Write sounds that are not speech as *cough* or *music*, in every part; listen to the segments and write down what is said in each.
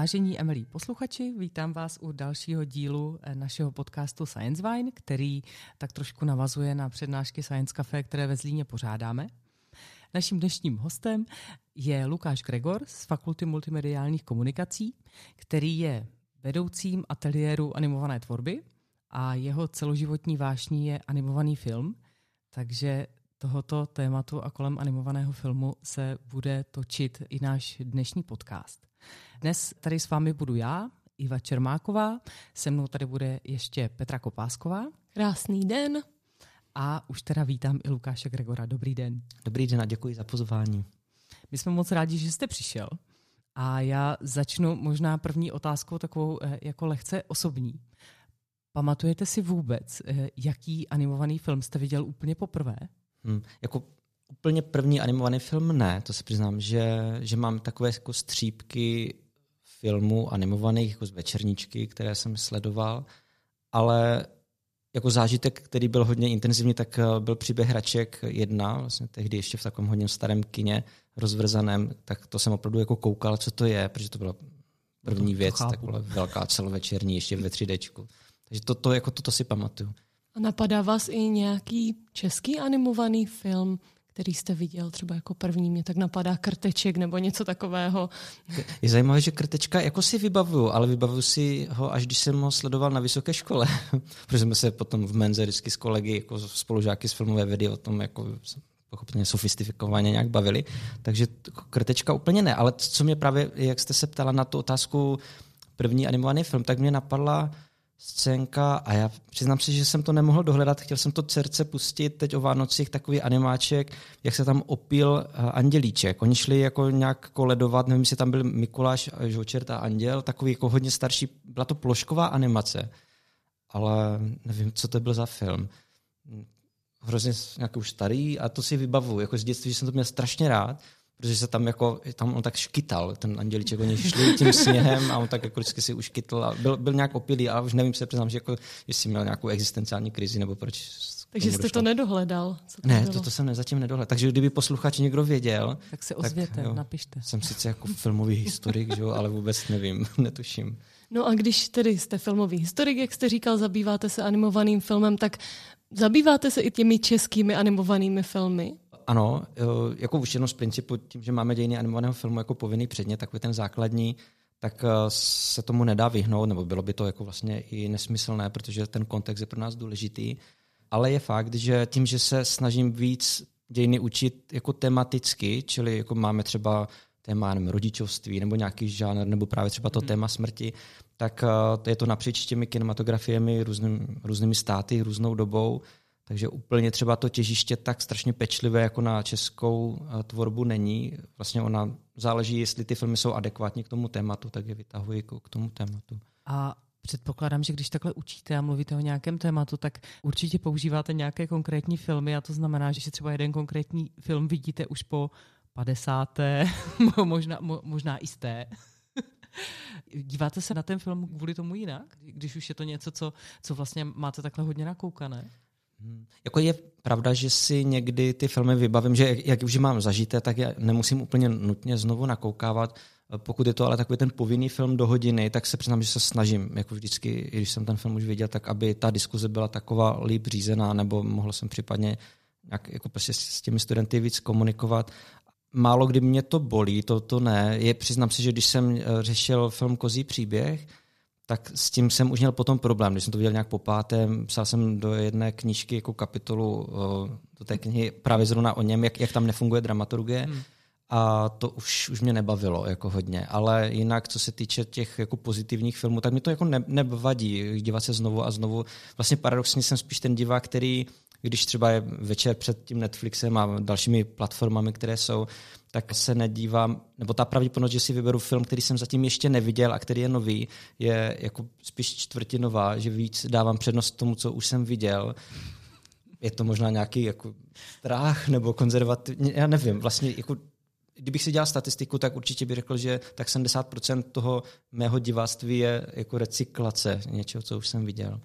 Vážení Emilí posluchači, vítám vás u dalšího dílu eh, našeho podcastu Science Vine, který tak trošku navazuje na přednášky Science Cafe, které ve Zlíně pořádáme. Naším dnešním hostem je Lukáš Gregor z Fakulty multimediálních komunikací, který je vedoucím ateliéru animované tvorby a jeho celoživotní vášní je animovaný film, takže tohoto tématu a kolem animovaného filmu se bude točit i náš dnešní podcast. Dnes tady s vámi budu já, Iva Čermáková, se mnou tady bude ještě Petra Kopásková. Krásný den. A už teda vítám i Lukáše Gregora. Dobrý den. Dobrý den a děkuji za pozvání. My jsme moc rádi, že jste přišel. A já začnu možná první otázkou takovou eh, jako lehce osobní. Pamatujete si vůbec, eh, jaký animovaný film jste viděl úplně poprvé? Hmm, jako úplně první animovaný film ne, to se přiznám, že, že mám takové jako střípky filmů animovaných, jako z večerníčky, které jsem sledoval, ale jako zážitek, který byl hodně intenzivní, tak eh, byl příběh Hraček jedna, vlastně tehdy ještě v takovém hodně starém kině rozvrzaném, tak to jsem opravdu jako koukal, co to je, protože to byla první no to, věc, taková velká celovečerní, ještě ve 3D. Takže to, to, jako toto si pamatuju. A napadá vás i nějaký český animovaný film, který jste viděl třeba jako první, mě tak napadá krteček nebo něco takového. Je zajímavé, že krtečka jako si vybavuju, ale vybavuju si ho, až když jsem ho sledoval na vysoké škole, *laughs* protože jsme se potom v menze vždycky s kolegy, jako spolužáky z filmové vědy o tom jako pochopitelně sofistifikovaně nějak bavili. Takže krtečka úplně ne, ale co mě právě, jak jste se ptala na tu otázku první animovaný film, tak mě napadla scénka a já přiznám si, že jsem to nemohl dohledat, chtěl jsem to dcerce pustit teď o Vánocích, takový animáček, jak se tam opil eh, andělíček. Oni šli jako nějak koledovat, nevím, jestli tam byl Mikuláš, Žočert a Anděl, takový jako hodně starší, byla to plošková animace, ale nevím, co to byl za film. Hrozně nějaký už starý a to si vybavu, jako z dětství, že jsem to měl strašně rád protože se tam jako, tam on tak škytal, ten andělíček, oni šli tím sněhem a on tak jako vždycky si uškytl a byl, byl nějak opilý a už nevím se přiznám, že jako, jestli měl nějakou existenciální krizi nebo proč takže jste to nedohledal? Co to ne, to, to jsem ne, zatím nedohledal. Takže kdyby posluchač někdo věděl... Tak se ozvěte, tak, jo, napište. Jsem sice jako filmový historik, že jo, ale vůbec nevím, *laughs* netuším. No a když tedy jste filmový historik, jak jste říkal, zabýváte se animovaným filmem, tak zabýváte se i těmi českými animovanými filmy? Ano, eh, jako už jenom z principu tím, že máme dějiny animovaného filmu jako povinný předmět, takový ten základní, tak eh, se tomu nedá vyhnout, nebo bylo by to jako vlastně i nesmyslné, protože ten kontext je pro nás důležitý. Ale je fakt, že tím, že se snažím víc dějiny učit jako tematicky, čili jako máme třeba téma nevím, rodičovství nebo nějaký žánr, nebo právě třeba to hmm. téma smrti, tak eh, je to napříč těmi kinematografiemi, různým, různými státy, různou dobou, takže úplně třeba to těžiště tak strašně pečlivé jako na českou eh, tvorbu není. Vlastně ona záleží, jestli ty filmy jsou adekvátní k tomu tématu, tak je vytahuji k tomu tématu. A Předpokládám, že když takhle učíte a mluvíte o nějakém tématu, tak určitě používáte nějaké konkrétní filmy a to znamená, že si třeba jeden konkrétní film vidíte už po 50. *laughs* možná, možná i té. *laughs* Díváte se na ten film kvůli tomu jinak, když už je to něco, co, co vlastně máte takhle hodně nakoukané? Hmm. Jako je pravda, že si někdy ty filmy vybavím, že jak, jak už mám zažité, tak já nemusím úplně nutně znovu nakoukávat. Pokud je to ale takový ten povinný film do hodiny, tak se přiznám, že se snažím, jako vždycky, i když jsem ten film už viděl, tak aby ta diskuze byla taková líp řízená, nebo mohl jsem případně nějak jako prostě s těmi studenty víc komunikovat. Málo kdy mě to bolí, to, to ne. Je, přiznám si, že když jsem eh, řešil film Kozí příběh, tak s tím jsem už měl potom problém. Když jsem to viděl nějak po pátém, psal jsem do jedné knížky jako kapitolu do té knihy právě zrovna o něm, jak, jak tam nefunguje dramaturgie. Hmm. A to už, už mě nebavilo jako hodně. Ale jinak, co se týče těch jako pozitivních filmů, tak mi to jako ne, nevadí dívat se znovu a znovu. Vlastně paradoxně jsem spíš ten divák, který když třeba je večer před tím Netflixem a dalšími platformami, které jsou, tak se nedívám, nebo ta pravděpodobnost, že si vyberu film, který jsem zatím ještě neviděl a který je nový, je jako spíš čtvrtinová, že víc dávám přednost tomu, co už jsem viděl. Je to možná nějaký jako strach nebo konzervativní, já nevím, vlastně jako kdybych si dělal statistiku, tak určitě bych řekl, že tak 70% toho mého diváctví je jako recyklace něčeho, co už jsem viděl.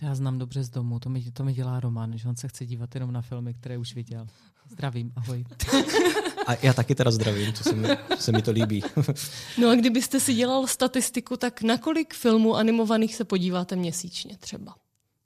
To já znám dobře z domu, to mi, to mi dělá Roman, že on se chce dívat jenom na filmy, které už viděl. Zdravím, ahoj. *laughs* A já taky teda zdravím, to se mi, to se mi to líbí. no a kdybyste si dělal statistiku, tak na kolik filmů animovaných se podíváte měsíčně třeba?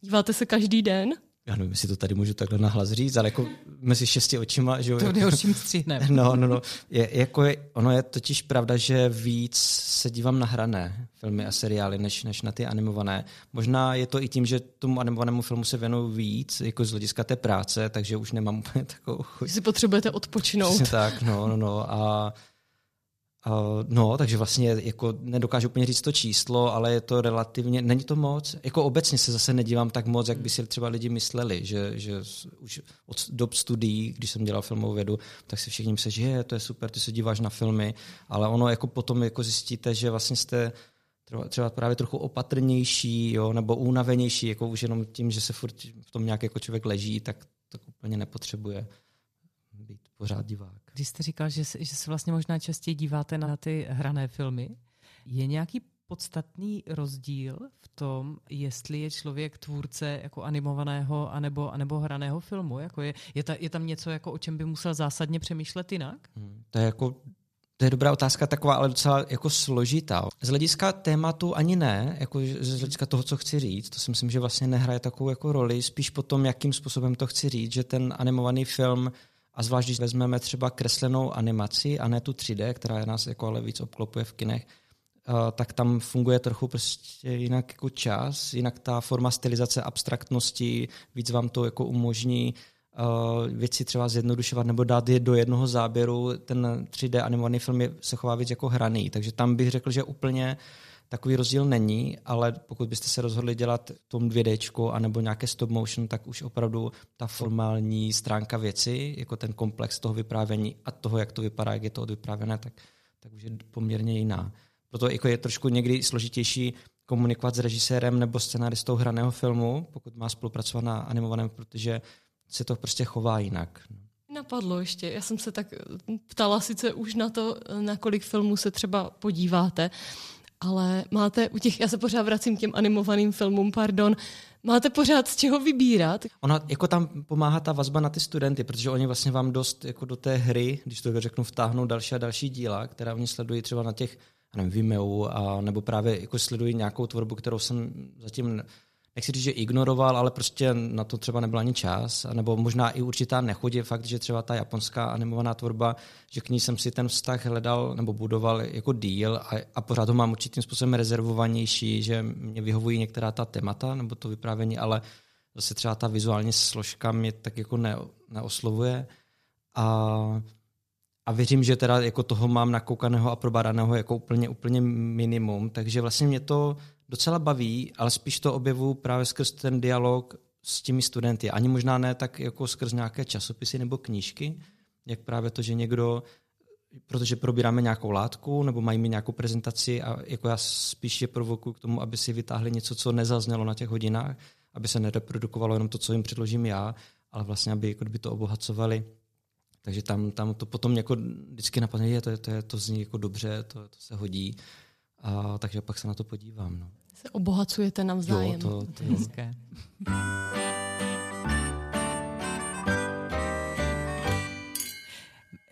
Díváte se každý den? Já nevím, jestli to tady můžu takhle nahlas říct, ale jako mezi šesti očima, že To nejhorším střihnem. *laughs* No, no, no. Je, jako je, ono je totiž pravda, že víc se dívám na hrané filmy a seriály, než, než na ty animované. Možná je to i tím, že tomu animovanému filmu se věnuju víc, jako z hlediska té práce, takže už nemám *laughs* úplně takovou chuť. Si potřebujete odpočinout. Přesně tak, no, no, no. A no, takže vlastně jako nedokážu úplně říct to číslo, ale je to relativně, není to moc. Jako obecně se zase nedívám tak moc, jak by si třeba lidi mysleli, že, že už od dob studií, když jsem dělal filmovou vědu, tak si všichni myslí, že je, to je super, ty se díváš na filmy, ale ono jako potom jako zjistíte, že vlastně jste třeba právě trochu opatrnější, jo, nebo únavenější, jako už jenom tím, že se furt v tom nějak jako člověk leží, tak, tak úplně nepotřebuje být pořád divák. Když jste říkal, že, že se vlastně možná častěji díváte na ty hrané filmy, je nějaký podstatný rozdíl v tom, jestli je člověk tvůrce jako animovaného anebo, anebo hraného filmu? Jako je, je, ta, je tam něco, jako o čem by musel zásadně přemýšlet jinak? Hmm, to je jako to je dobrá otázka, taková ale docela jako složitá. Z hlediska tématu ani ne, jako z hlediska toho, co chci říct, to si myslím, že vlastně nehraje takovou jako roli, spíš potom, jakým způsobem to chci říct, že ten animovaný film a zvlášť, když vezmeme třeba kreslenou animaci a ne tu 3D, která nás jako ale víc obklopuje v kinech, uh, tak tam funguje trochu prostě jinak jako čas, jinak ta forma stylizace abstraktnosti, víc vám to jako umožní uh, věci třeba zjednodušovat nebo dát je do jednoho záběru. Ten 3D animovaný film je, se chová víc jako hraný, takže tam bych řekl, že úplně Takový rozdíl není, ale pokud byste se rozhodli dělat tom 2D anebo nějaké stop motion, tak už opravdu ta formální stránka věci, jako ten komplex toho vyprávění a toho, jak to vypadá, jak je to odvyprávěné, tak, tak už je poměrně jiná. Proto jako je trošku někdy složitější komunikovat s režisérem nebo scenaristou hraného filmu, pokud má spolupracovat na animovaném, protože se to prostě chová jinak. Napadlo ještě, já jsem se tak ptala sice už na to, na kolik filmů se třeba podíváte, ale máte u těch, já se pořád vracím k těm animovaným filmům, pardon, máte pořád z čeho vybírat? Ono jako tam pomáhá ta vazba na ty studenty, protože oni vlastně vám dost jako do té hry, když to řeknu, vtáhnou další a další díla, která oni sledují třeba na těch nevím, Vimeo, a, nebo právě jako sledují nějakou tvorbu, kterou jsem zatím nechci říct, že ignoroval, ale prostě na to třeba nebyl ani čas, nebo možná i určitá nechodě, fakt, že třeba ta japonská animovaná tvorba, že k ní jsem si ten vztah hledal nebo budoval jako díl a, a pořád ho mám určitým způsobem rezervovanější, že mě vyhovují některá ta témata nebo to vyprávění, ale zase třeba ta vizuální složka mě tak jako ne, neoslovuje. A a věřím, že teda jako toho mám nakoukaného a probádaného jako úplně, úplně minimum, takže vlastně mě to docela baví, ale spíš to objevu právě skrz ten dialog s těmi studenty. Ani možná ne tak jako skrz nějaké časopisy nebo knížky, jak právě to, že někdo, protože probíráme nějakou látku nebo mají mi nějakou prezentaci a jako já spíš je provokuju k tomu, aby si vytáhli něco, co nezaznělo na těch hodinách, aby se nereprodukovalo jenom to, co jim předložím já, ale vlastně, aby jako by to obohacovali. Takže tam, tam to potom jako vždycky napadne, je, to, je, to, je, to zní jako dobře, to, to se hodí. A, takže pak se na to podívám. No. Se obohacujete navzájem. Jo, to, to je hezké. *laughs*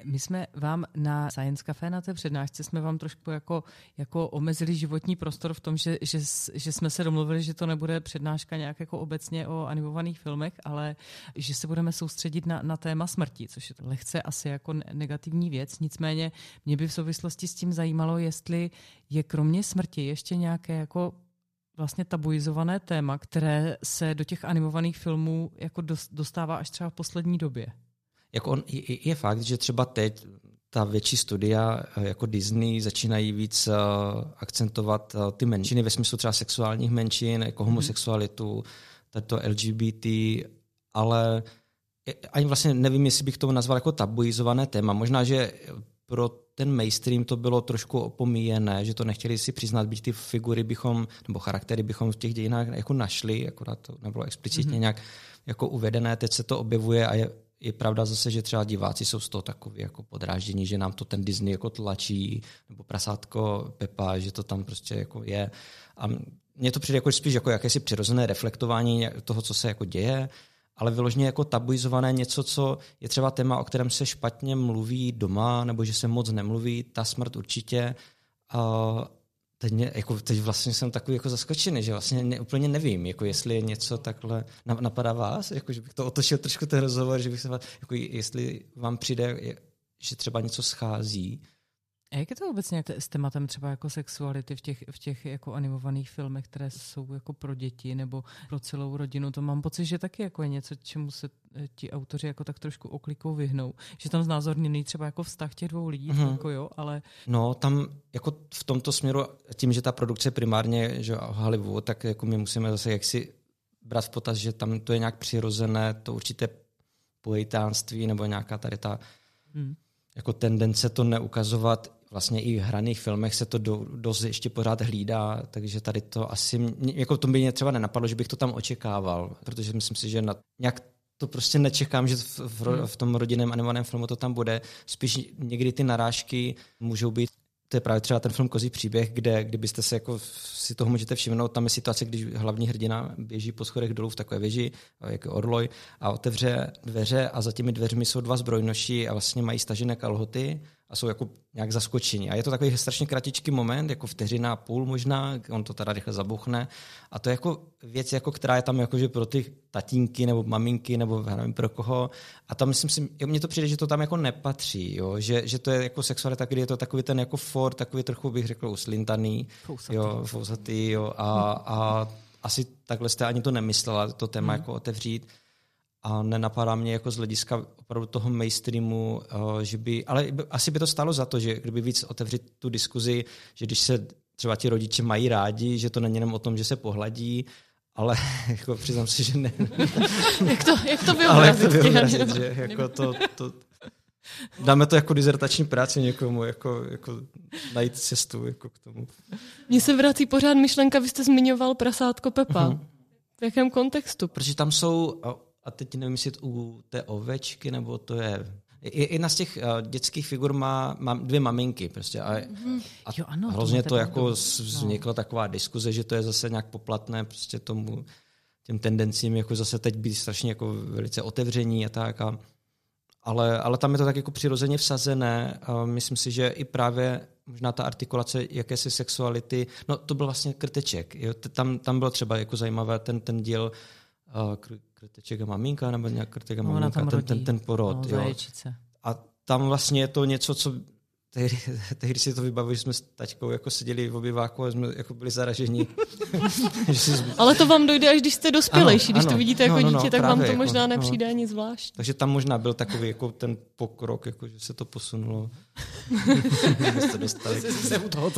My jsme vám na Science Café na té přednášce jsme vám trošku jako, jako omezili životní prostor v tom, že, že, že jsme se domluvili, že to nebude přednáška nějak jako obecně o animovaných filmech, ale že se budeme soustředit na, na téma smrti, což je lehce asi jako negativní věc. Nicméně mě by v souvislosti s tím zajímalo, jestli je kromě smrti ještě nějaké jako vlastně tabuizované téma, které se do těch animovaných filmů jako dostává až třeba v poslední době jako on, je, je fakt, že třeba teď ta větší studia eh, jako Disney začínají víc uh, akcentovat uh, ty menšiny ve smyslu třeba sexuálních menšin, jako mhm. homosexualitu, tato LGBT, ale ani vlastně nevím, jestli bych to nazval jako tabuizované téma. Možná, že pro ten mainstream to bylo trošku opomíjené, že to nechtěli si přiznat, byť ty figury bychom, nebo charaktery bychom v těch dějinách jako našli, akorát to nebylo explicitně mm-hmm. nějak jako uvedené, teď se to objevuje a je je pravda zase, že třeba diváci jsou z toho takový jako podráždění, že nám to ten Disney jako tlačí, nebo prasátko Pepa, že to tam prostě jako je. A mně to přijde jako spíš jako jakési přirozené reflektování toho, co se jako děje. ale vyloženě jako tabuizované něco, co je třeba téma, o kterém se špatně mluví doma, nebo že se moc nemluví, ta smrt určitě. Teď, mě, jako, teď vlastně jsem takový jako zaskočený, že vlastně ne, úplně nevím, jako jestli je něco takhle, napadá vás, jako, že bych to otočil trošku ten rozhovor, že bych se vás, jako jestli vám přijde, že třeba něco schází, a jak je to obecně s tématem třeba jako sexuality v těch, v těch jako animovaných filmech, které jsou jako pro děti nebo pro celou rodinu? To mám pocit, že taky jako je něco, čemu se eh, ti autoři jako tak trošku oklikou vyhnou. Že tam znázorněný třeba jako vztah těch dvou lidí, mm-hmm. jako jo, ale... No, tam jako v tomto směru, tím, že ta produkce primárně že Hollywood, tak jako my musíme zase jaksi brát v potaz, že tam to je nějak přirozené, to určité pojitánství nebo nějaká tady ta hmm. jako tendence to neukazovat vlastně i v hraných filmech se to do, dost ještě pořád hlídá, takže tady to asi, jako to by mě třeba nenapadlo, že bych to tam očekával, protože myslím si, že na, nějak to prostě nečekám, že v, v, hmm. v tom rodinném animovaném filmu to tam bude. Spíš někdy ty narážky můžou být to je právě třeba ten film Kozí příběh, kde kdybyste se jako si toho můžete všimnout, tam je situace, když hlavní hrdina běží po schodech dolů v takové věži, jako orloj, a otevře dveře a za těmi dveřmi jsou dva zbrojnoši a vlastně mají stažené kalhoty a jsou jako nějak zaskočení. A je to takový strašně kratičký moment, jako vteřina a půl možná, on to teda rychle zabuchne. A to je jako věc, jako, která je tam jakože pro ty tatínky nebo maminky nebo nevím pro koho. A tam myslím si, mně to přijde, že to tam jako nepatří, jo? Že, že to je jako sexualita, kdy je to takový ten jako for, takový trochu bych řekl uslintaný, fousatý, jo, fousatý, jo, a, a asi takhle jste ani to nemyslela, to téma hmm. jako otevřít a nenapadá mě jako z hlediska opravdu toho mainstreamu, eh, že by, ale asi by to stalo za to, že kdyby víc otevřít tu diskuzi, že když se třeba ti rodiče mají rádi, že to není jenom o tom, že se pohladí, ale *laughs* jako přiznám si, že ne. *laughs* jak to, jak to ale jak to vyobrazit, že jako to, to, Dáme to jako dizertační práci někomu, jako, jako najít cestu jako k tomu. Mně se vrací pořád myšlenka, vy jste zmiňoval prasátko Pepa. Uh-huh. V jakém kontextu? Protože tam jsou a teď nevím, jestli u té ovečky, nebo to je Jedna z těch uh, dětských figur má, má dvě maminky prostě a, mm-hmm. a jo, ano, hrozně to, to jako no. vznikla no. taková diskuze, že to je zase nějak poplatné prostě tomu těm tendencím jako zase teď být strašně jako velice otevření a tak a, ale, ale tam je to tak jako přirozeně vsazené a myslím si, že i právě možná ta artikulace jakési sexuality, no to byl vlastně krteček, jo, tam, tam bylo třeba jako zajímavé ten, ten díl uh, krteček a maminka, nebo nějak krteček a maminka, ten, ten, ten porod. No, jo. A tam vlastně je to něco, co tehdy, *laughs* tehdy si to vybavuji, že jsme s taťkou jako seděli v obyváku a jsme jako byli zaraženi. *laughs* Ale to vám dojde, až když jste dospělejší. Když ano, to vidíte jako no, no, dítě, tak vám to jako, možná jako, nepřijde no. ani zvlášť. Takže tam možná byl takový jako ten pokrok, jako, že se to posunulo. *laughs* jste dostali. se u toho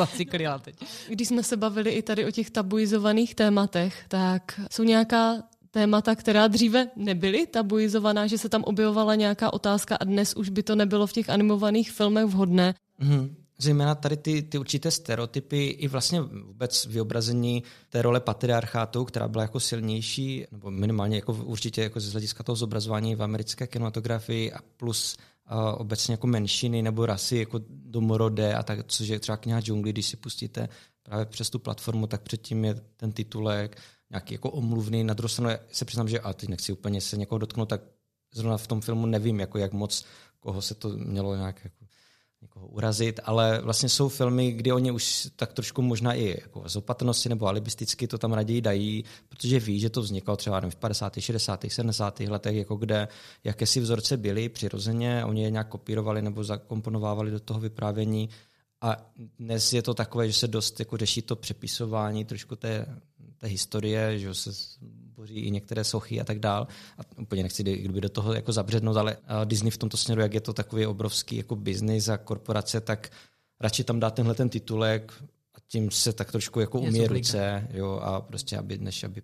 teď. Když jsme se bavili i tady o těch tabuizovaných tématech, tak jsou nějaká témata, která dříve nebyly tabuizovaná, že se tam objevovala nějaká otázka a dnes už by to nebylo v těch animovaných filmech vhodné. Mm-hmm. Zejména tady ty, ty určité stereotypy i vlastně vůbec vyobrazení té role patriarchátu, která byla jako silnější, nebo minimálně jako určitě jako z hlediska toho zobrazování v americké kinematografii a plus uh, obecně jako menšiny nebo rasy jako domorodé a tak, což je třeba kniha džungli, když si pustíte právě přes tu platformu, tak předtím je ten titulek, nějaký jako omluvný. Na druhou stranu se přiznám, že a teď nechci úplně se někoho dotknout, tak zrovna v tom filmu nevím, jako jak moc koho se to mělo nějak jako někoho urazit, ale vlastně jsou filmy, kdy oni už tak trošku možná i jako z opatrnosti nebo alibisticky to tam raději dají, protože ví, že to vznikalo třeba nevím, v 50., 60., 70. letech, jako kde jakési vzorce byly přirozeně, oni je nějak kopírovali nebo zakomponovávali do toho vyprávění a dnes je to takové, že se dost jako řeší to přepisování trošku té té historie, že se boří i některé sochy a tak dál. A úplně nechci kdyby do toho jako zabřednout, ale Disney v tomto směru, jak je to takový obrovský jako biznis a korporace, tak radši tam dá tenhle ten titulek a tím se tak trošku jako umí ruce, jo, a prostě, aby, než aby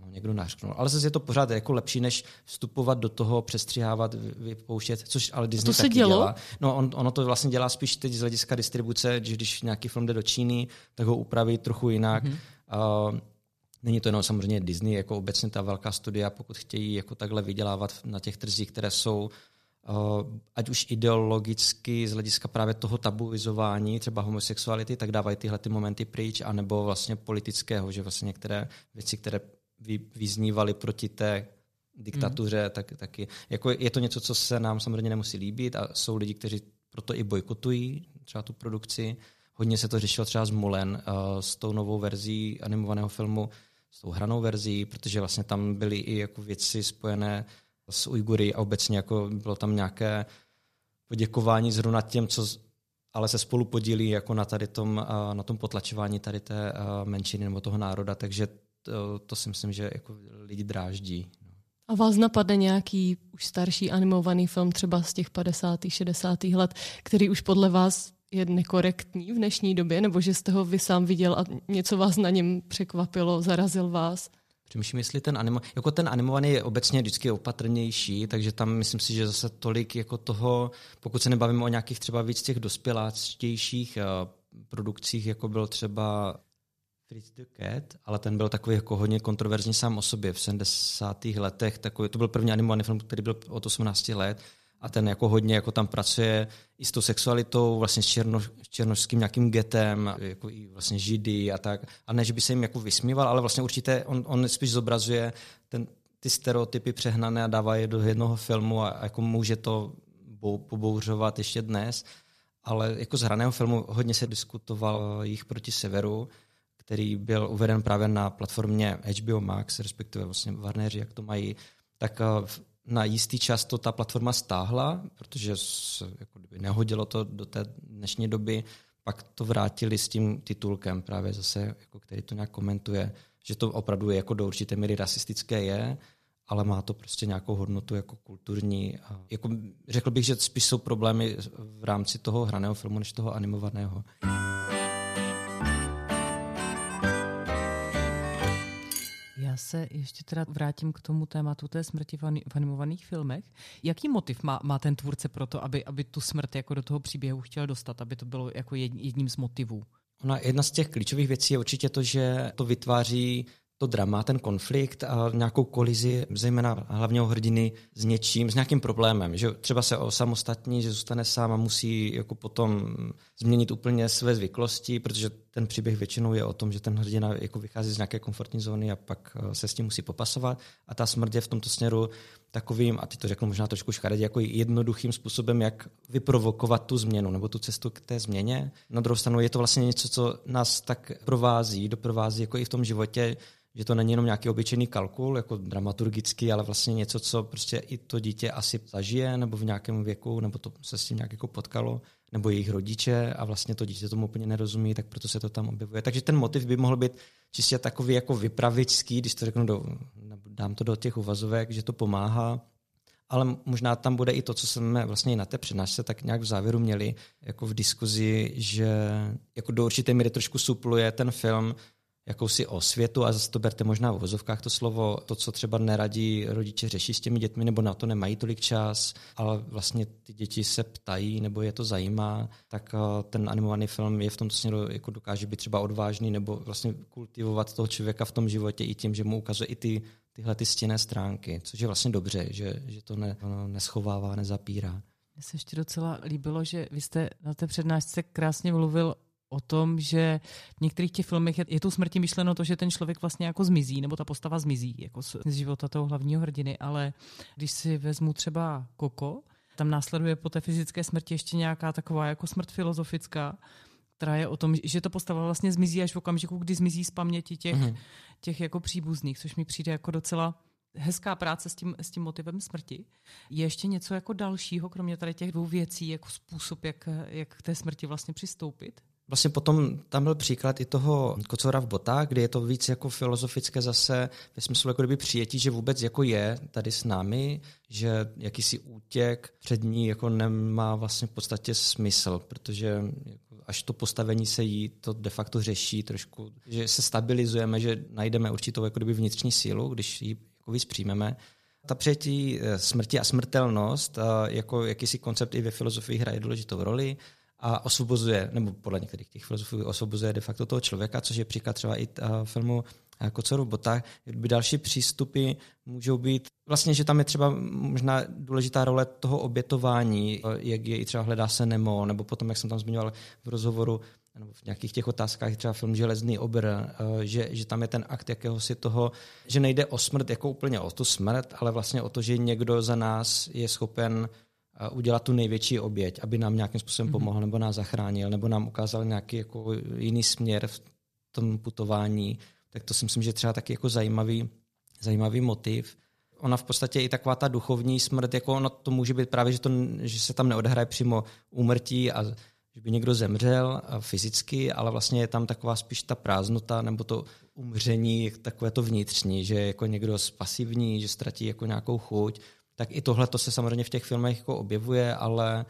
ho někdo nařknul. Ale zase je to pořád jako lepší, než vstupovat do toho, přestřihávat, vypouštět, což ale Disney to taky se dělo? dělá. No on, ono to vlastně dělá spíš teď z hlediska distribuce, že když nějaký film jde do Číny, tak ho upraví trochu jinak. Mm-hmm. Uh, Není to jenom samozřejmě Disney, jako obecně ta velká studia, pokud chtějí jako takhle vydělávat na těch trzích, které jsou Uh, ať už ideologicky z hlediska právě toho tabuizování, třeba homosexuality, tak dávají tyhle ty momenty pryč, anebo vlastně politického, že vlastně některé věci, které vy, vyznívaly proti té diktatuře, mm. tak, taky. Jako je to něco, co se nám samozřejmě nemusí líbit a jsou lidi, kteří proto i bojkotují třeba tu produkci. Hodně se to řešilo třeba s Mulen, uh, s tou novou verzí animovaného filmu, s tou hranou verzí, protože vlastně tam byly i jako věci spojené s Ujgury a obecně jako bylo tam nějaké poděkování zrovna těm, co ale se spolu podílí jako na tady tom, na tom potlačování tady té menšiny nebo toho národa, takže to, to si myslím, že jako lidi dráždí. A vás napadne nějaký už starší animovaný film třeba z těch 50. 60. let, který už podle vás je nekorektní v dnešní době, nebo že jste ho vy sám viděl a něco vás na něm překvapilo, zarazil vás? Přemýšlím, jestli ten, animo, jako ten animovaný je obecně vždycky opatrnější, takže tam myslím si, že zase tolik jako toho, pokud se nebavíme o nějakých třeba víc těch dospěláčtějších uh, produkcích, jako byl třeba Fritz the Cat, ale ten byl takový jako hodně kontroverzní sám o sobě v 70. letech. Takový, to byl první animovaný film, který byl od 18 let a ten jako hodně jako tam pracuje i s tou sexualitou, vlastně s, černo, s černožským nějakým getem, jako i vlastně židy a tak. A ne, že by se jim jako vysmíval, ale vlastně určitě on, on spíš zobrazuje ten, ty stereotypy přehnané a dává je do jednoho filmu a, a jako může to bou, pobouřovat ještě dnes. Ale jako z hraného filmu hodně se diskutoval jich proti severu, který byl uveden právě na platformě HBO Max, respektive vlastně Warneri, jak to mají, tak eh, na jistý čas to ta platforma stáhla, protože se jako kdyby nehodilo to do té dnešní doby, pak to vrátili s tím titulkem právě zase, jako který to nějak komentuje, že to opravdu je jako do určité míry rasistické je, ale má to prostě nějakou hodnotu jako kulturní. A jako řekl bych, že spíš jsou problémy v rámci toho hraného filmu, než toho animovaného. Se ještě teda vrátím k tomu tématu té smrti v animovaných filmech. Jaký motiv má, má ten tvůrce pro to, aby, aby tu smrt jako do toho příběhu chtěl dostat, aby to bylo jako jedním z motivů? Ona, jedna z těch klíčových věcí je určitě to, že to vytváří to drama, ten konflikt a nějakou kolizi, zejména hlavního hrdiny s něčím, s nějakým problémem, že třeba se osamostatní, že zůstane sám a musí jako potom změnit úplně své zvyklosti, protože ten příběh většinou je o tom, že ten hrdina jako vychází z nějaké komfortní zóny a pak eh, se s tím musí popasovat a ta smrt je v tomto směru takovým, a ty to řeknu možná trošku škaredě, jako jednoduchým způsobem, jak vyprovokovat tu změnu nebo tu cestu k té změně. Na druhou stranu je to vlastně něco, co nás tak provází, doprovází jako i v tom životě, že to není jenom nějaký obyčejný kalkul, jako dramaturgický, ale vlastně něco, co prostě i to dítě asi zažije, nebo v nějakém věku, nebo to se s tím nějak jako potkalo, nebo jejich rodiče a vlastně to dítě tomu úplně nerozumí, tak proto se to tam objevuje. Takže ten motiv by mohl být čistě takový jako vypravičský, když to řeknu, do, dám to do těch uvazovek, že to pomáhá, ale možná tam bude i to, co jsme vlastně i na té přednášce tak nějak v závěru měli, jako v diskuzi, že jako do určité míry trošku supluje ten film jakousi osvětu a zase to berte možná v vozovkách to slovo, to, co třeba neradí rodiče řeší s těmi dětmi, nebo na to nemají tolik čas, ale vlastně ty děti se ptají, nebo je to zajímá, tak eh, ten animovaný film je v tom směru jako dokáže být třeba odvážný, nebo vlastně kultivovat toho člověka v tom životě i tím, že mu ukazuje i ty, tyhle ty stěné stránky, což je vlastně dobře, že, že to ne, neschovává, nezapírá. Mně se ještě docela líbilo, že vy jste na té přednášce krásně mluvil o tom, že v některých těch filmech je, je tu smrti myšleno to, že ten člověk vlastně jako zmizí, nebo ta postava zmizí jako z, z života toho hlavního hrdiny, ale když si vezmu třeba Koko, tam následuje po té fyzické smrti ještě nějaká taková jako smrt filozofická, která je o tom, že ta postava vlastně zmizí až v okamžiku, kdy zmizí z paměti těch, mm-hmm. těch jako příbuzných, což mi přijde jako docela hezká práce s tím, s tím motivem smrti. Je ještě něco jako dalšího, kromě tady těch dvou věcí, jako způsob, jak, jak k té smrti vlastně přistoupit? Vlastně potom tam byl příklad i toho kocora v botách, kde je to víc jako filozofické zase ve smyslu jako kdyby přijetí, že vůbec jako je tady s námi, že jakýsi útěk před ní jako nemá vlastně v podstatě smysl, protože až to postavení se jí to de facto řeší trošku, že se stabilizujeme, že najdeme určitou jako kdyby vnitřní sílu, když ji jako víc přijmeme. Ta přijetí eh, smrti a smrtelnost jako jakýsi koncept i ve filozofii hraje důležitou roli a osvobozuje, nebo podle některých těch filozofů osvobozuje de facto toho člověka, což je příklad třeba i uh, filmu Kocoru Botách. By další přístupy můžou být vlastně, že tam je třeba možná důležitá role toho obětování, jak je i třeba hledá se Nemo, nebo potom, jak jsem tam zmiňoval v rozhovoru, nebo v nějakých těch otázkách třeba film Železný obr, eh, že, že tam je ten akt jakéhosi toho, že nejde o smrt jako úplně o tu smrt, ale vlastně o to, že někdo za nás je schopen eh, udělat tu největší oběť, aby nám nějakým způsobem mhm. pomohl, nebo nás zachránil, nebo nám ukázal nějaký jako jiný směr v tom putování. Tak to si myslím, že třeba taky jako zajímavý, zajímavý motiv. Ona v podstatě i taková ta duchovní smrt, jako ono to může být právě, že, to, že se tam neodehraje přímo úmrtí a že by někdo zemřel fyzicky, ale vlastně je tam taková spíš ta prázdnota nebo to umření, takové to vnitřní, že je jako někdo pasivní, že ztratí jako nějakou chuť. Tak i tohle to se samozřejmě v těch filmech jako objevuje, ale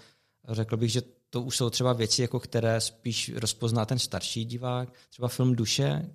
řekl bych, že to už jsou třeba věci, jako které spíš rozpozná ten starší divák. Třeba film Duše,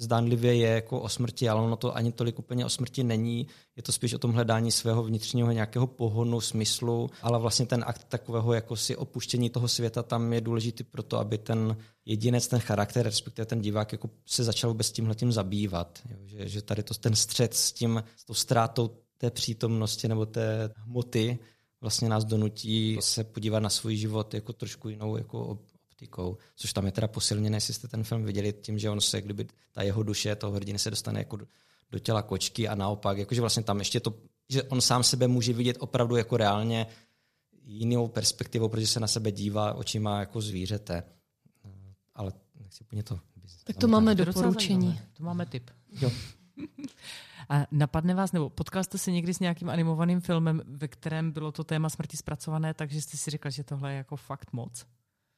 zdánlivě je jako o smrti, ale ono to ani tolik úplně o smrti není. Je to spíš o tom hledání svého vnitřního nějakého pohonu, smyslu, ale vlastně ten akt takového jako si opuštění toho světa tam je důležitý pro to, aby ten jedinec, ten charakter, respektive ten divák jako se začal vůbec tímhletím zabývat. Jo? Že, že tady to, ten střed s tím, s tou ztrátou té přítomnosti nebo té hmoty vlastně nás donutí se podívat na svůj život jako trošku jinou jako optikou, což tam je teda posilněné, jestli jste ten film viděli, tím, že on se, kdyby ta jeho duše, toho hrdiny se dostane jako do, těla kočky a naopak, jakože vlastně tam ještě to, že on sám sebe může vidět opravdu jako reálně jinou perspektivou, protože se na sebe dívá očima jako zvířete. Ale nechci úplně to... Tak to máme doporučení. To máme tip. Jo. *laughs* A napadne vás, nebo potkal jste se někdy s nějakým animovaným filmem, ve kterém bylo to téma smrti zpracované, takže jste si řekl, že tohle je jako fakt moc?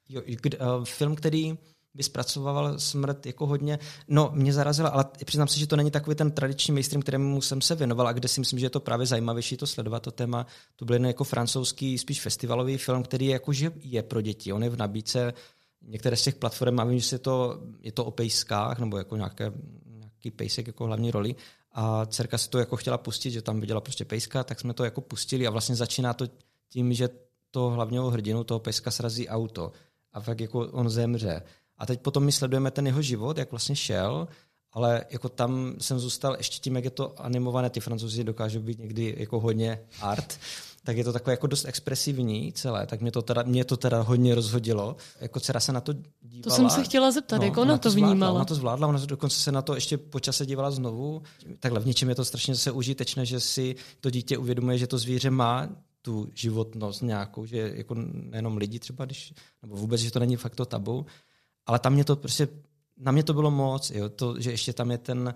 Jo, uh, film, který by zpracovával smrt jako hodně. No, mě zarazilo, ale přiznám se, že to není takový ten tradiční mainstream, kterému jsem se věnoval a kde si myslím, že je to právě zajímavější to sledovat, to téma. To byl jen jako francouzský, spíš festivalový film, který je, jako, že je pro děti. On je v nabídce některé z těch platform, a vím, že je to, je to o pejskách, nebo jako nějaké, nějaký pejsek jako hlavní roli. A dcerka si to jako chtěla pustit, že tam viděla prostě pejska, tak jsme to jako pustili a vlastně začíná to tím, že to hlavního hrdinu, toho pejska srazí auto. A fakt jako on zemře. A teď potom my sledujeme ten jeho život, jak vlastně šel, ale jako tam jsem zůstal ještě tím, jak je to animované, ty francouzi dokážou být někdy jako hodně art, tak je to takové jako dost expresivní celé, tak mě to teda, mě to teda hodně rozhodilo. Jako dcera se na to dívala. To jsem se chtěla zeptat, no, jak ona, ona to vnímala. Zvládla, ona to zvládla, ona dokonce se na to ještě po čase dívala znovu. Takhle v něčem je to strašně zase užitečné, že si to dítě uvědomuje, že to zvíře má tu životnost nějakou, že jako nejenom lidi třeba, když, nebo vůbec, že to není fakt to tabu, ale tam mě to prostě, na mě to bylo moc, jo, to, že ještě tam je ten,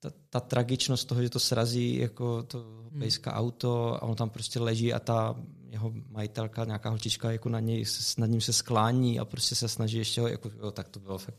ta, ta tragičnost toho, že to srazí jako to hmm. pejská auto a on tam prostě leží a ta jeho majitelka, nějaká holčička jako na něj, nad ním se sklání a prostě se snaží ještě ho, jako, jo, tak to bylo fakt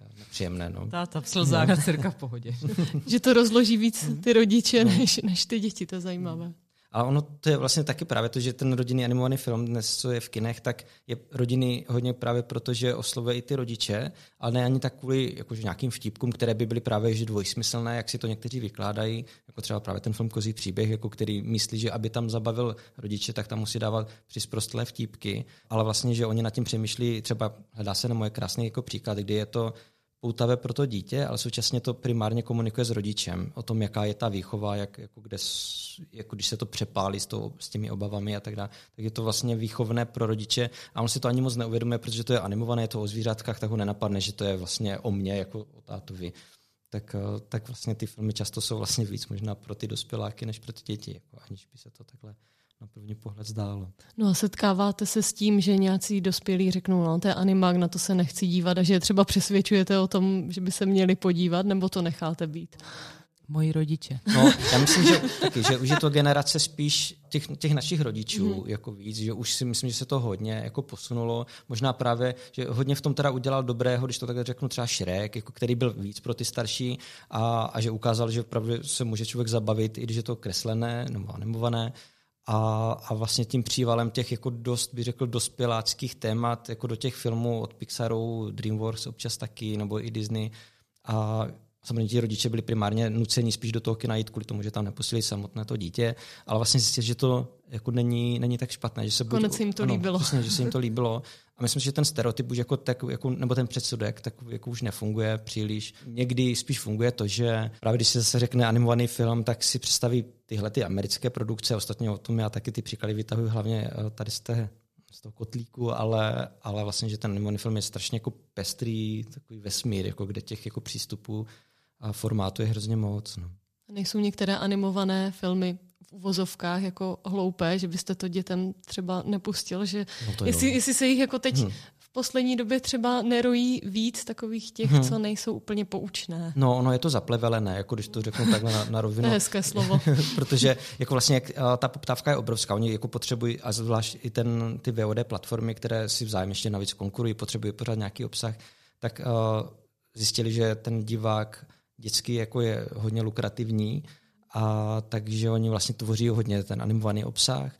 eh, nepříjemné. No. Táta v slzách, no. dcerka v pohodě. *laughs* že to rozloží víc ty rodiče no. než, než ty děti, to je zajímavé. Ale ono to je vlastně taky právě to, že ten rodinný animovaný film dnes, co je v kinech, tak je rodinný hodně právě proto, že oslovuje i ty rodiče, ale ne ani tak kvůli jakože nějakým vtipkům, které by byly právě že dvojsmyslné, jak si to někteří vykládají, jako třeba právě ten film Kozí příběh, jako který myslí, že aby tam zabavil rodiče, tak tam musí dávat přisprostlé vtípky, ale vlastně, že oni nad tím přemýšlí, třeba hledá se na moje krásný jako příklad, kdy je to poutavé pro to dítě, ale současně to primárně komunikuje s rodičem o tom, jaká je ta výchova, jak, jako kde, jako když se to přepálí s, to, s těmi obavami a tak dále, tak je to vlastně výchovné pro rodiče a on si to ani moc neuvědomuje, protože to je animované, je to o zvířátkách, tak ho nenapadne, že to je vlastně o mně, jako o tátovi. Tak, eh, tak vlastně ty filmy často jsou vlastně víc možná pro ty dospěláky, než pro ty děti, jako aniž by se to takhle na první pohled zdálo. No a setkáváte se s tím, že nějací dospělí řeknou, no to je animák, na to se nechci dívat a že je třeba přesvědčujete o tom, že by se měli podívat, nebo to necháte být? Moji rodiče. No, já myslím, že, taky, že už je to generace spíš těch, těch našich rodičů mm. jako víc, že už si myslím, že se to hodně jako posunulo. Možná právě, že hodně v tom teda udělal dobrého, když to takhle řeknu, třeba Šrek, jako který byl víc pro ty starší a, a že ukázal, že opravdu se může člověk zabavit, i když je to kreslené nebo animované a, a vlastně tím přívalem těch jako dost, bych řekl, dospěláckých témat jako do těch filmů od Pixaru, DreamWorks občas taky, nebo i Disney. A samozřejmě ti rodiče byli primárně nuceni spíš do toho kina jít kvůli tomu, že tam nepustili samotné to dítě, ale vlastně zjistili, že to jako není, není tak špatné. Že se Konec buď, jim to ano, líbilo. Přesně, že se jim to *laughs* líbilo. A myslím, že ten stereotyp už jako, tak, jako, nebo ten předsudek tak jako už nefunguje příliš. Někdy spíš funguje to, že právě když se zase řekne animovaný film, tak si představí tyhle ty americké produkce, ostatně o tom já taky ty příklady vytahuji hlavně eh, tady z té z toho kotlíku, ale, ale vlastně, že ten animovaný film je strašně jako pestrý, takový vesmír, jako kde těch jako přístupů a formátu je hrozně moc. No. Nejsou některé animované filmy v uvozovkách jako hloupé, že byste to dětem třeba nepustil, že no jestli, jestli se jich jako teď hmm v poslední době třeba nerojí víc takových těch, hmm. co nejsou úplně poučné. No, ono je to zaplevelené, jako když to řeknu takhle na, na rovinu. to je hezké slovo. *laughs* Protože jako vlastně jak, ta poptávka je obrovská. Oni jako potřebují, a zvlášť i ten, ty VOD platformy, které si vzájemně ještě navíc konkurují, potřebují pořád nějaký obsah, tak uh, zjistili, že ten divák dětský jako je hodně lukrativní a takže oni vlastně tvoří hodně ten animovaný obsah.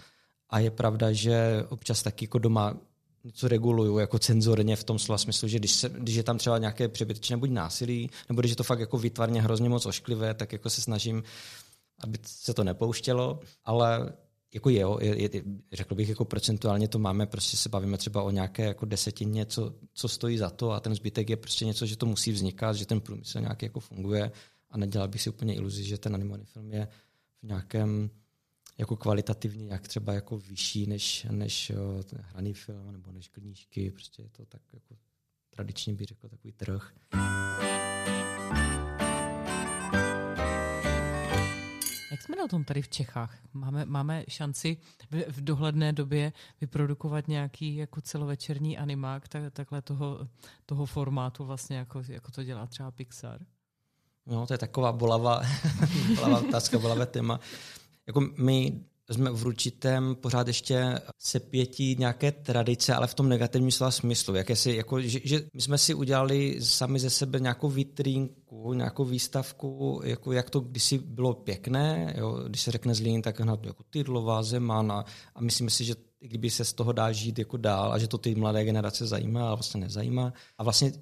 A je pravda, že občas taky jako doma něco reguluju jako cenzorně v tom slova smyslu, že když, se, když je tam třeba nějaké přebytečné buď násilí, nebo když je to fakt jako výtvarně hrozně moc ošklivé, tak jako se snažím, aby se to nepouštělo, ale jako je, je, je, řekl bych, jako procentuálně to máme, prostě se bavíme třeba o nějaké jako desetině, co, co stojí za to a ten zbytek je prostě něco, že to musí vznikat, že ten průmysl nějaký jako funguje a nedělal bych si úplně iluzi, že ten animovaný film je v nějakém jako kvalitativně jak třeba jako vyšší než, než ten hraný film nebo než knížky. Prostě je to tak jako tradičně bych řekl takový trh. Jak jsme na tom tady v Čechách? Máme, máme šanci v, v dohledné době vyprodukovat nějaký jako celovečerní animák tak, takhle toho, toho formátu vlastně, jako, jako to dělá třeba Pixar? No, to je taková bolavá, *laughs* bolavá otázka, bolavé téma. Jako my jsme v určitém pořád ještě se pětí nějaké tradice, ale v tom negativním slova smyslu. si, jako, že, že, my jsme si udělali sami ze sebe nějakou vitrínku, nějakou výstavku, jako jak to kdysi bylo pěkné, jo, když se řekne Zlín, tak hned jako Tydlová, Zeman a, a myslím si, že kdyby se z toho dá žít jako dál a že to ty mladé generace zajímá, ale vlastně nezajímá. A vlastně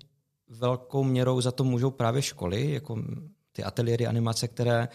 velkou měrou za to můžou právě školy, jako ty ateliéry animace, které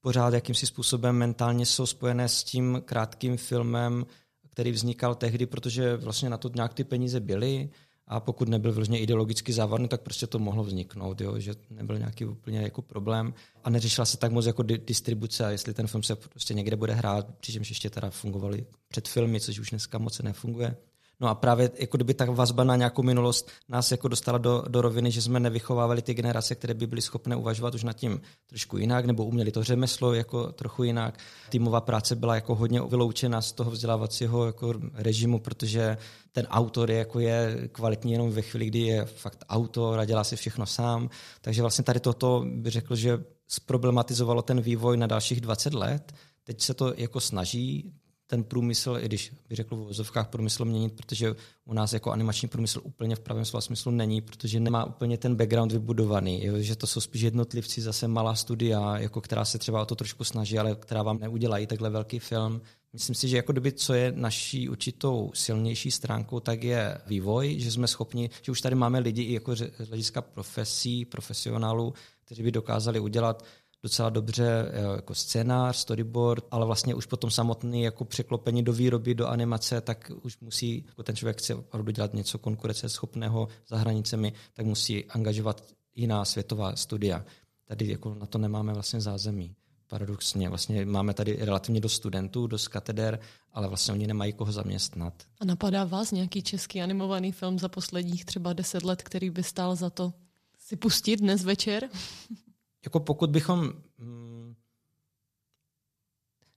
pořád jakýmsi způsobem mentálně jsou spojené s tím krátkým filmem, který vznikal tehdy, protože vlastně na to nějak ty peníze byly a pokud nebyl vyloženě ideologicky závadný, tak prostě to mohlo vzniknout, jo? že nebyl nějaký úplně jako problém a neřešila se tak moc jako di- distribuce, jestli ten film se prostě někde bude hrát, přičemž ještě teda fungovaly před filmy, což už dneska moc nefunguje. No a právě jako kdyby ta vazba na nějakou minulost nás jako dostala do, do roviny, že jsme nevychovávali ty generace, které by byly schopné uvažovat už nad tím trošku jinak, nebo uměli to řemeslo jako trochu jinak. Týmová práce byla jako hodně vyloučena z toho vzdělávacího jako režimu, protože ten autor je, jako je kvalitní jenom ve chvíli, kdy je fakt autor a dělá si všechno sám. Takže vlastně tady toto bych řekl, že zproblematizovalo ten vývoj na dalších 20 let. Teď se to jako snaží ten průmysl, i když bych řekl v vozovkách průmysl měnit, protože u nás jako animační průmysl úplně v pravém slova smyslu není, protože nemá úplně ten background vybudovaný, jo, že to jsou spíš jednotlivci, zase malá studia, jako která se třeba o to trošku snaží, ale která vám neudělají takhle velký film. Myslím si, že jako doby, co je naší určitou silnější stránkou, tak je vývoj, že jsme schopni, že už tady máme lidi i jako z hlediska profesí, profesionálů, kteří by dokázali udělat docela dobře eh, jako scénář, storyboard, ale vlastně už potom samotný jako překlopení do výroby, do animace, tak už musí, jako ten člověk chce opravdu dělat něco konkurenceschopného za hranicemi, tak musí angažovat jiná světová studia. Tady jako na to nemáme vlastně zázemí. Paradoxně, vlastně máme tady relativně dost studentů, dost kateder, ale vlastně oni nemají koho zaměstnat. A napadá vás nějaký český animovaný film za posledních třeba deset let, který by stál za to si pustit dnes večer? *laughs* jako pokud bychom mm,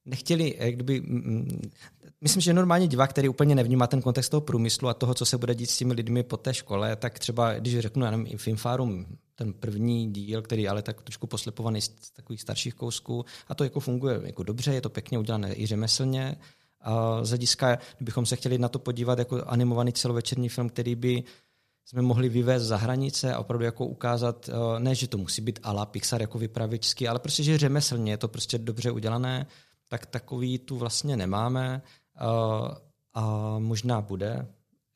nechtěli, jak kdyby, mm, myslím, že normálně divák, který úplně nevnímá ten kontext toho průmyslu a toho, co se bude dít s těmi lidmi po té škole, tak třeba, když řeknu, já nevím, Filmfárum, ten první díl, který ale tak trošku poslepovaný z takových starších kousků, a to jako funguje jako dobře, je to pěkně udělané i řemeslně, a z hlediska, kdybychom se chtěli na to podívat jako animovaný celovečerní film, který by jsme mohli vyvést za hranice a opravdu jako ukázat, eh, ne, že to musí být ala Pixar jako vypravičský, ale prostě, že řemeslně je to prostě dobře udělané, tak takový tu vlastně nemáme eh, a možná bude.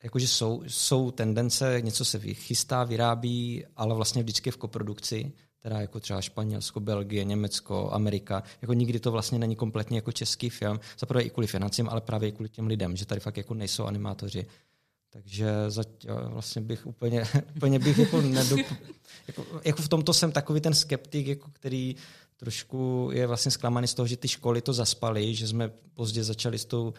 Jakože jsou, jsou tendence, něco se chystá, vyrábí, ale vlastně vždycky v koprodukci, teda jako třeba Španělsko, Belgie, Německo, Amerika. Jako nikdy to vlastně není kompletně jako český film, zaprvé i kvůli financím, ale právě i kvůli těm lidem, že tady fakt jako nejsou animátoři. Takže za, vlastně bych úplně, *laughs* úplně bych jako, nedup, jako, jako v tomto jsem takový ten skeptik, jako který trošku je vlastně zklamaný z toho, že ty školy to zaspaly, že jsme pozdě začali s tou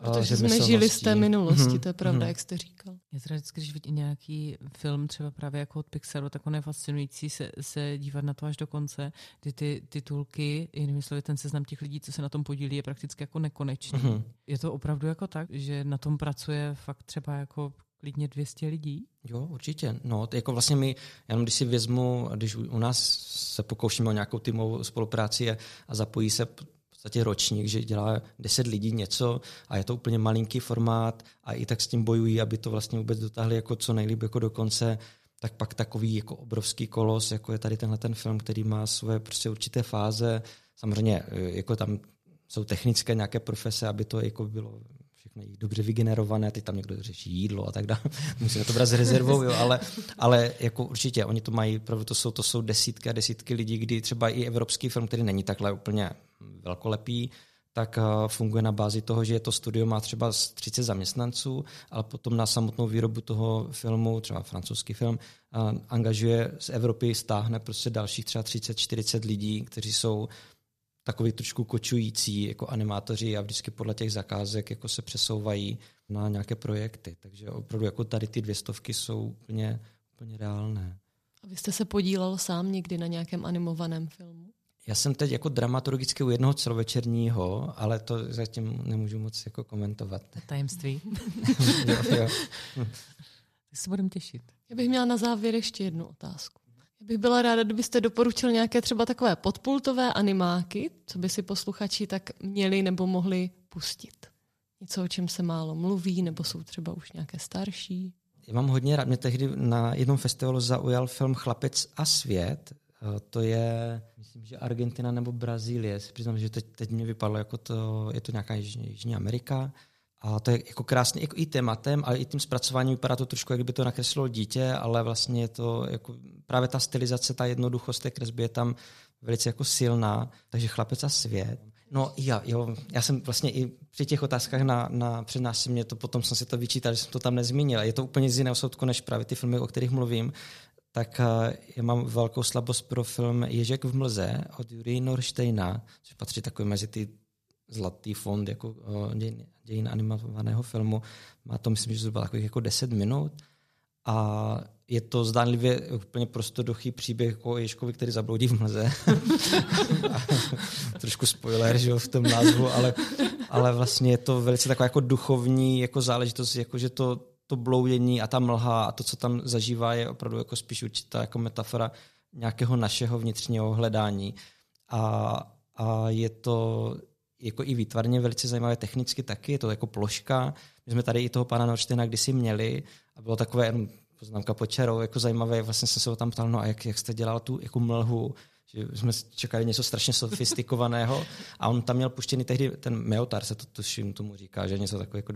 Protože jsme žili z té minulosti, mm-hmm. to je pravda, mm-hmm. jak jste říkal. Já teda vždycky, když vidím nějaký film, třeba právě jako od Pixaru, tak on je fascinující se, se dívat na to až do konce, kdy ty titulky, jinými slovy ten seznam těch lidí, co se na tom podílí, je prakticky jako nekonečný. Mm-hmm. Je to opravdu jako tak, že na tom pracuje fakt třeba jako klidně 200 lidí? Jo, určitě. No, jako vlastně my, jenom když si vezmu, když u nás se pokoušíme o nějakou týmovou spolupráci a, a zapojí se podstatě ročník, že dělá 10 lidí něco a je to úplně malinký formát a i tak s tím bojují, aby to vlastně vůbec dotáhli jako co nejlíp jako do konce, tak pak takový jako obrovský kolos, jako je tady tenhle ten film, který má své prostě určité fáze. Samozřejmě jako tam jsou technické nějaké profese, aby to jako bylo všechno dobře vygenerované, teď tam někdo řeší jídlo a tak dále. *laughs* Musíme to brát s rezervou, jo, ale, ale jako určitě oni to mají, to jsou, to jsou desítky a desítky lidí, kdy třeba i evropský film, který není takhle úplně velkolepý, tak eh, funguje na bázi toho, že to studio má třeba 30 zaměstnanců, ale potom na samotnou výrobu toho filmu, třeba francouzský film, eh, angažuje z Evropy, stáhne prostě dalších třeba 30-40 lidí, kteří jsou takový trošku kočující jako animátoři a vždycky podle těch zakázek jako se přesouvají na nějaké projekty. Takže opravdu jako tady ty dvě stovky jsou úplně, úplně reálné. A vy jste se podílel sám někdy na nějakém animovaném filmu? Já jsem teď jako dramaturgicky u jednoho celovečerního, ale to zatím nemůžu moc jako komentovat. Tajemství. *laughs* jo, jo. *laughs* Tak se budeme těšit. Já bych měla na závěr ještě jednu otázku. Já bych byla ráda, kdybyste doporučil nějaké třeba takové podpultové animáky, co by si posluchači tak měli nebo mohli pustit. Něco, o čem se málo mluví, nebo jsou třeba už nějaké starší. Já mám hodně rád. Mě tehdy na jednom festivalu zaujal film Chlapec a svět. Eh, to je, myslím, že Argentina nebo Brazílie. Přiznám, že teď, teď mě vypadlo, jako to, je to nějaká Jižní, Jižní Amerika. A to je jako krásně jako i tématem, ale i tím zpracováním vypadá to trošku, jak by to nakreslilo dítě, ale vlastně je to jako právě ta stylizace, ta jednoduchost té kresby je tam velice jako silná. Takže chlapec a svět. No já, jo, já jsem vlastně i při těch otázkách na, na přednášce mě to potom jsem si to vyčítal, že jsem to tam nezmínil. Je to úplně z jiného soudku než právě ty filmy, o kterých mluvím. Tak uh, já mám velkou slabost pro film Ježek v mlze od Jurie Norsteina, což patří takový mezi ty zlatý fond jako uh, dějin, animovaného filmu. Má to, myslím, že zhruba takových jako 10 minut. A je to zdánlivě úplně prostoduchý příběh o Ježkovi, který zabloudí v mlze. *laughs* Trošku spoiler, že v tom názvu, ale, ale vlastně je to velice taková jako duchovní jako záležitost, jako že to, to bloudění a ta mlha a to, co tam zažívá, je opravdu jako spíš určitá jako metafora nějakého našeho vnitřního hledání. A, a je to jako i výtvarně velice zajímavé technicky taky, je to jako ploška. My jsme tady i toho pana Norštena kdysi měli a bylo takové jenom poznámka pod jako zajímavé, vlastně jsem se ho tam ptal, no a jak, jak jste dělal tu jako mlhu, že jsme čekali něco strašně sofistikovaného a on tam měl puštěný tehdy, ten Meotar se to tuším tomu říká, že něco takové. Jako,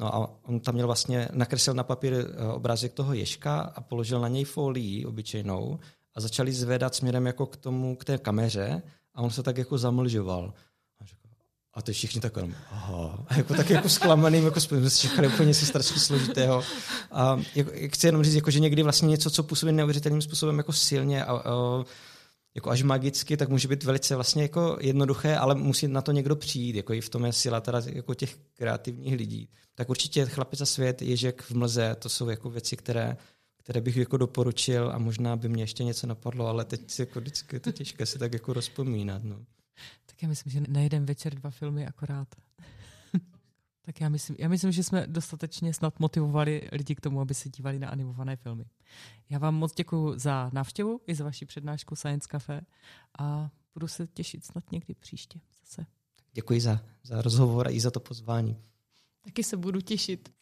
no a on tam měl vlastně, nakreslil na papír eh, obrázek toho ježka a položil na něj folii obyčejnou a začali zvedat směrem jako k tomu, k té kameře a on se tak jako zamlžoval. A ty všichni tak jenom, aha. A jako tak jako zklamaným, jako jsme čekali úplně něco strašně složitého. A jako, chci jenom říct, jako, že někdy vlastně něco, co působí neuvěřitelným způsobem jako silně a, a jako až magicky, tak může být velice vlastně jako jednoduché, ale musí na to někdo přijít, jako i v tom je síla teda jako těch kreativních lidí. Tak určitě Chlapec a svět, Ježek v mlze, to jsou jako věci, které, které bych jako doporučil a možná by mě ještě něco napadlo, ale teď jako vždycky je to těžké si tak jako rozpomínat. No. Tak já myslím, že na jeden večer dva filmy akorát. *laughs* tak já myslím, já myslím, že jsme dostatečně snad motivovali lidi k tomu, aby se dívali na animované filmy. Já vám moc děkuji za návštěvu i za vaši přednášku Science Cafe a budu se těšit snad někdy příště zase. Děkuji za, za rozhovor a i za to pozvání. Taky se budu těšit.